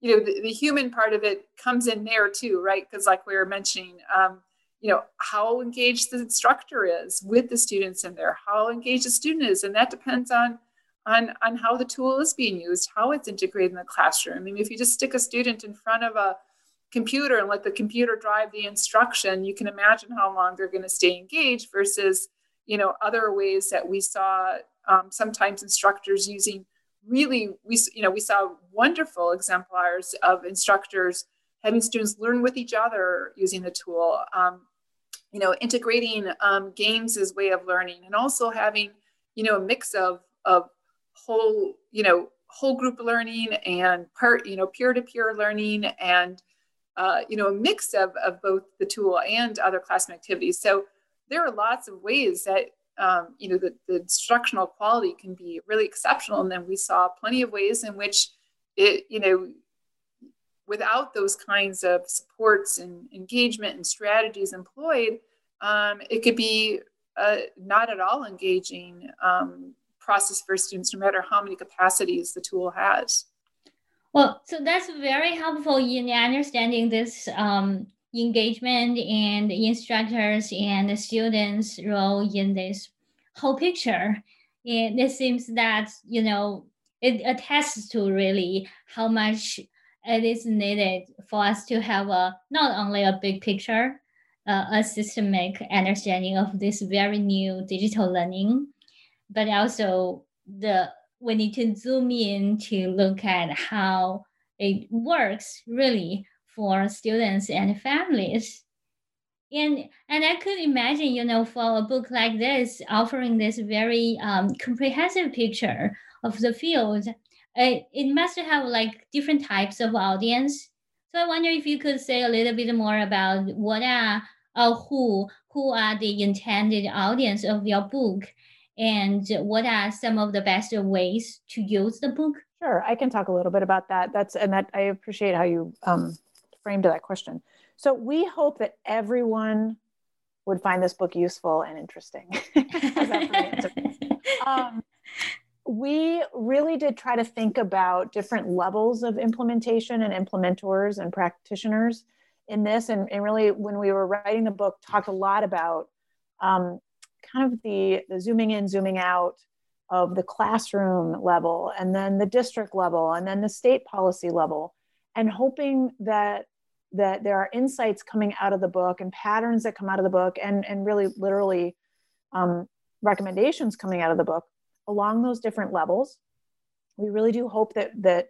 you know, the, the human part of it comes in there too, right? Because like we were mentioning, um, you know, how engaged the instructor is with the students in there, how engaged the student is. And that depends on on, on how the tool is being used, how it's integrated in the classroom. I mean, if you just stick a student in front of a computer and let the computer drive the instruction, you can imagine how long they're going to stay engaged versus, you know, other ways that we saw um, sometimes instructors using really we you know we saw wonderful exemplars of instructors having students learn with each other using the tool um, you know integrating um, games as way of learning and also having you know a mix of of whole you know whole group learning and part, you know, peer-to-peer learning and uh, you know, a mix of, of both the tool and other classroom activities. So there are lots of ways that um, you know the, the instructional quality can be really exceptional. And then we saw plenty of ways in which it, you know, without those kinds of supports and engagement and strategies employed, um, it could be a not at all engaging um, process for students, no matter how many capacities the tool has. Well, so that's very helpful in understanding this um, engagement and instructors and the students' role in this whole picture. And it seems that, you know, it attests to really how much it is needed for us to have a not only a big picture, uh, a systemic understanding of this very new digital learning, but also the we need to zoom in to look at how it works really for students and families. And, and I could imagine, you know, for a book like this, offering this very um, comprehensive picture of the field, it, it must have like different types of audience. So I wonder if you could say a little bit more about what are uh, who who are the intended audience of your book, and what are some of the best ways to use the book? Sure, I can talk a little bit about that. That's and that I appreciate how you um, framed to that question. So we hope that everyone would find this book useful and interesting. um, we really did try to think about different levels of implementation and implementors and practitioners in this and, and really when we were writing the book talked a lot about um, kind of the, the zooming in zooming out of the classroom level and then the district level and then the state policy level and hoping that that there are insights coming out of the book and patterns that come out of the book and and really literally um, recommendations coming out of the book along those different levels. We really do hope that that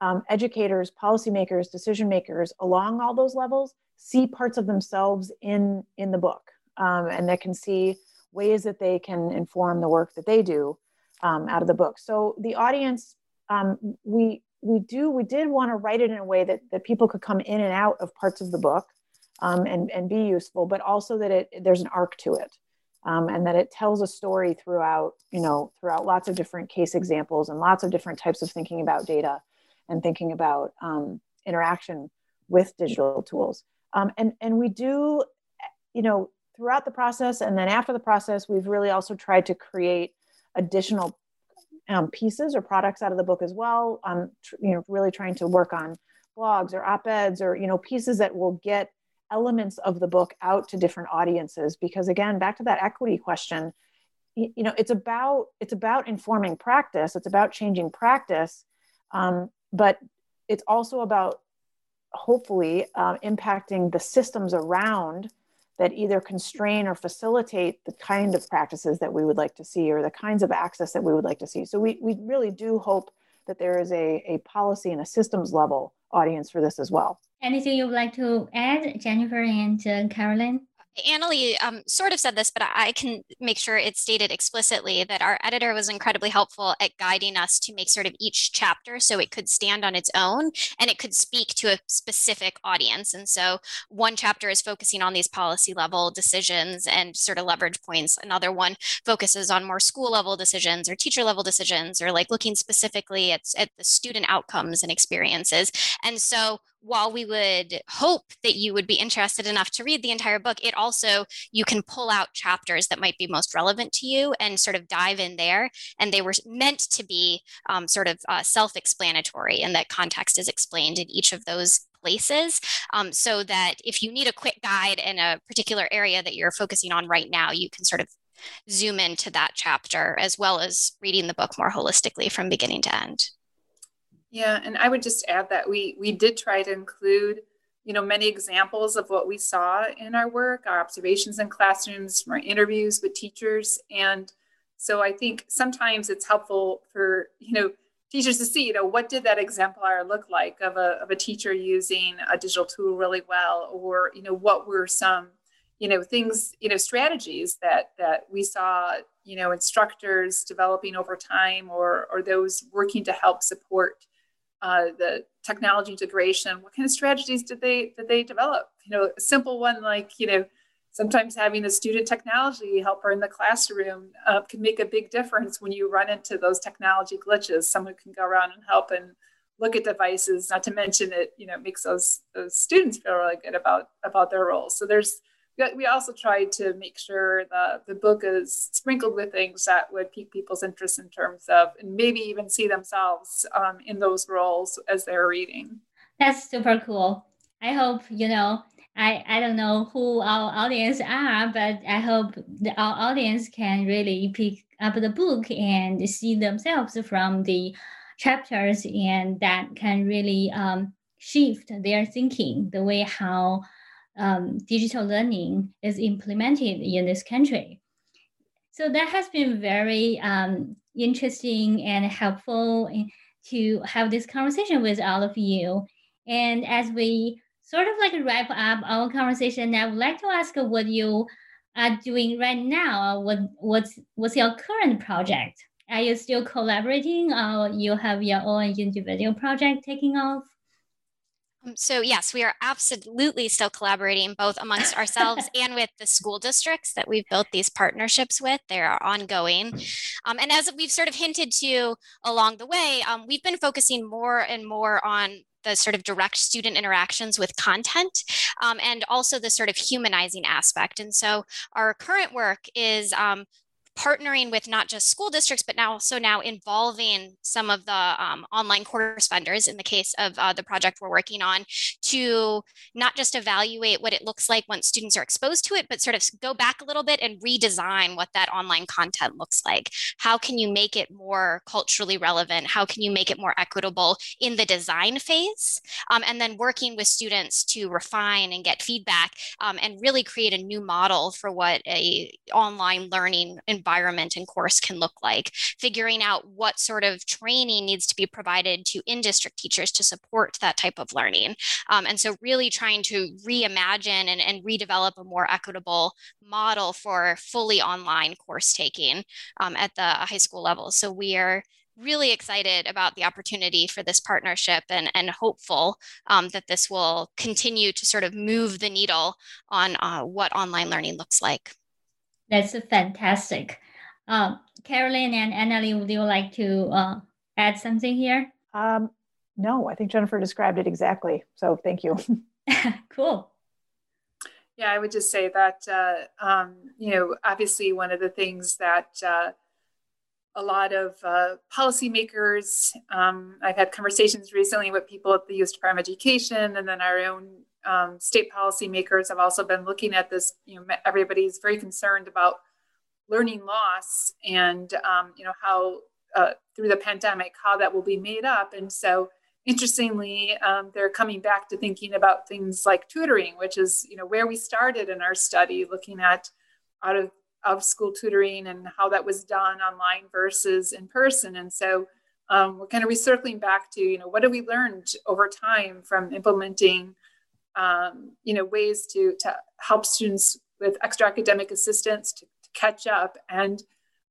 um, educators, policymakers, decision makers along all those levels see parts of themselves in in the book, um, and that can see ways that they can inform the work that they do um, out of the book. So the audience, um, we we do we did want to write it in a way that that people could come in and out of parts of the book um, and and be useful, but also that it there's an arc to it um, and that it tells a story throughout you know throughout lots of different case examples and lots of different types of thinking about data and thinking about um, interaction with digital tools. Um, and and we do you know throughout the process and then after the process we've really also tried to create additional um, pieces or products out of the book as well um, tr- you know really trying to work on blogs or op-eds or you know pieces that will get elements of the book out to different audiences. Because again back to that equity question you, know it's about it's about informing practice it's about changing practice um, but it's also about hopefully uh, impacting the systems around that either constrain or facilitate the kind of practices that we would like to see or the kinds of access that we would like to see so we, we really do hope that there is a, a policy and a systems level audience for this as well Anything you'd like to add, Jennifer and uh, Carolyn? Annalee um, sort of said this, but I can make sure it's stated explicitly that our editor was incredibly helpful at guiding us to make sort of each chapter so it could stand on its own and it could speak to a specific audience. And so one chapter is focusing on these policy level decisions and sort of leverage points. Another one focuses on more school level decisions or teacher level decisions or like looking specifically at, at the student outcomes and experiences. And so while we would hope that you would be interested enough to read the entire book, it also, you can pull out chapters that might be most relevant to you and sort of dive in there. And they were meant to be um, sort of uh, self explanatory, and that context is explained in each of those places um, so that if you need a quick guide in a particular area that you're focusing on right now, you can sort of zoom into that chapter as well as reading the book more holistically from beginning to end. Yeah, and I would just add that we we did try to include, you know, many examples of what we saw in our work, our observations in classrooms, our interviews with teachers, and so I think sometimes it's helpful for you know teachers to see, you know, what did that exemplar look like of a of a teacher using a digital tool really well, or you know, what were some you know things you know strategies that that we saw you know instructors developing over time or or those working to help support uh, the technology integration what kind of strategies did they did they develop? You know a simple one like you know sometimes having a student technology helper in the classroom uh, can make a big difference when you run into those technology glitches. Someone can go around and help and look at devices not to mention it you know it makes those those students feel really good about about their roles so there's we also tried to make sure that the book is sprinkled with things that would pique people's interest in terms of and maybe even see themselves um, in those roles as they're reading. That's super cool. I hope you know. I, I don't know who our audience are, but I hope the, our audience can really pick up the book and see themselves from the chapters, and that can really um, shift their thinking, the way how um, digital learning is implemented in this country. So that has been very um, interesting and helpful to have this conversation with all of you. And as we sort of like wrap up our conversation, I would like to ask what you are doing right now. What what's what's your current project? Are you still collaborating, or you have your own individual project taking off? Um, so yes, we are absolutely still collaborating both amongst ourselves and with the school districts that we've built these partnerships with. They are ongoing. Um, and as we've sort of hinted to along the way, um, we've been focusing more and more on the sort of direct student interactions with content um, and also the sort of humanizing aspect. And so our current work is um, partnering with not just school districts, but now also now involving some of the um, online course vendors in the case of uh, the project we're working on to not just evaluate what it looks like once students are exposed to it, but sort of go back a little bit and redesign what that online content looks like. How can you make it more culturally relevant? How can you make it more equitable in the design phase? Um, and then working with students to refine and get feedback um, and really create a new model for what a online learning environment environment and course can look like, figuring out what sort of training needs to be provided to in district teachers to support that type of learning. Um, and so, really trying to reimagine and, and redevelop a more equitable model for fully online course taking um, at the high school level. So, we are really excited about the opportunity for this partnership and, and hopeful um, that this will continue to sort of move the needle on uh, what online learning looks like. That's fantastic. Uh, Carolyn and Annalee, would you like to uh, add something here? Um, no, I think Jennifer described it exactly. So thank you. cool. Yeah, I would just say that, uh, um, you know, obviously one of the things that uh, a lot of uh, policymakers, um, I've had conversations recently with people at the U.S. Department of Education and then our own um, state policymakers have also been looking at this. You know, everybody's very concerned about learning loss and um, you know how uh, through the pandemic how that will be made up. And so, interestingly, um, they're coming back to thinking about things like tutoring, which is you know where we started in our study, looking at out of of school tutoring and how that was done online versus in person. And so. Um, we're kind of recircling back to, you know, what have we learned over time from implementing um, you know, ways to, to help students with extra academic assistance to, to catch up. And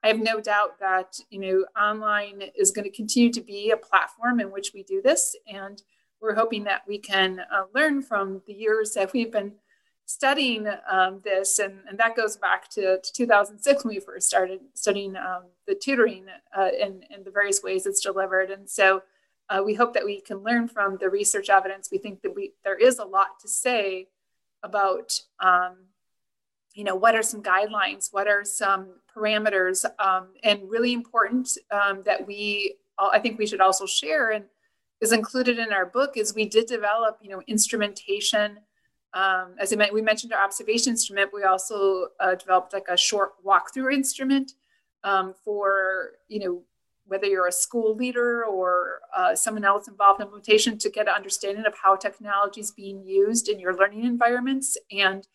I have no doubt that, you know, online is going to continue to be a platform in which we do this. And we're hoping that we can uh, learn from the years that we've been studying um, this. And, and that goes back to, to 2006 when we first started studying um, the tutoring uh, in, in the various ways it's delivered. And so uh, we hope that we can learn from the research evidence. We think that we there is a lot to say about, um, you know, what are some guidelines, what are some parameters, um, and really important um, that we, I think we should also share and is included in our book is we did develop, you know, instrumentation. Um, as I meant, we mentioned our observation instrument. We also uh, developed like a short walkthrough instrument um, for, you know, whether you're a school leader or uh, someone else involved in implementation to get an understanding of how technology is being used in your learning environments. And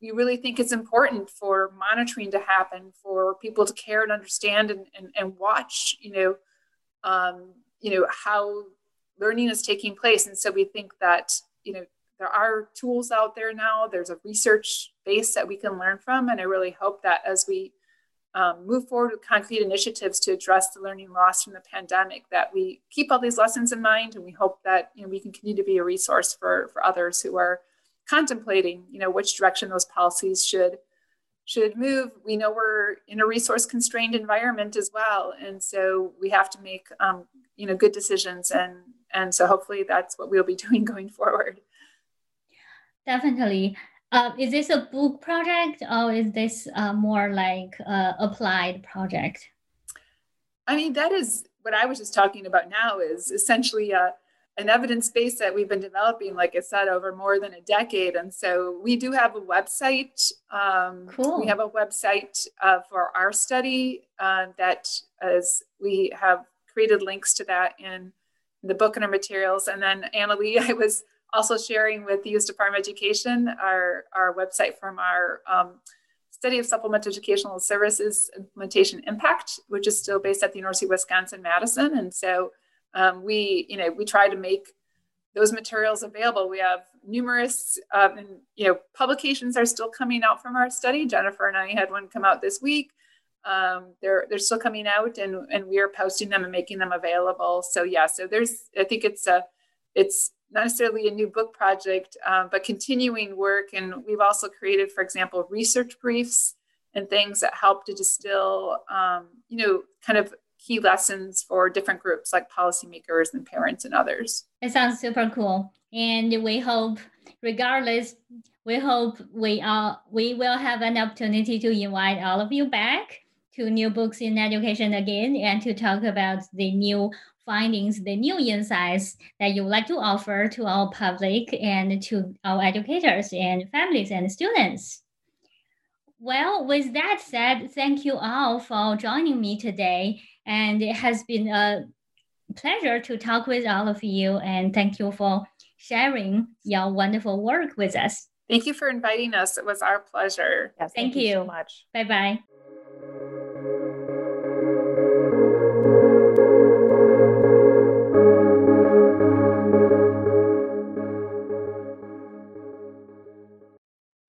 we really think it's important for monitoring to happen for people to care and understand and, and, and watch you know um, you know how learning is taking place. And so we think that you know there are tools out there now. There's a research base that we can learn from, and I really hope that as we um, move forward with concrete initiatives to address the learning loss from the pandemic, that we keep all these lessons in mind, and we hope that you know we can continue to be a resource for for others who are contemplating, you know, which direction those policies should should move. We know we're in a resource constrained environment as well, and so we have to make um, you know good decisions, and and so hopefully that's what we'll be doing going forward. Definitely. Uh, is this a book project or is this uh, more like uh, applied project? I mean, that is what I was just talking about now is essentially a, an evidence base that we've been developing, like I said, over more than a decade. And so we do have a website. Um, cool. We have a website uh, for our study uh, that as we have created links to that in the book and our materials. And then Annalee, I was also sharing with the U.S. Department of Education our, our website from our um, study of supplemental educational services implementation impact, which is still based at the University of Wisconsin Madison. And so um, we, you know, we try to make those materials available. We have numerous, um, and, you know, publications are still coming out from our study. Jennifer and I had one come out this week. Um, they're they're still coming out, and and we are posting them and making them available. So yeah, so there's I think it's a it's not necessarily a new book project, um, but continuing work. And we've also created, for example, research briefs and things that help to distill, um, you know, kind of key lessons for different groups like policymakers and parents and others. It sounds super cool. And we hope, regardless, we hope we are we will have an opportunity to invite all of you back to new books in education again and to talk about the new findings, the new insights that you would like to offer to our public and to our educators and families and students. Well, with that said, thank you all for joining me today. And it has been a pleasure to talk with all of you. And thank you for sharing your wonderful work with us. Thank you for inviting us. It was our pleasure. Yes, thank, thank you. you so much. Bye bye.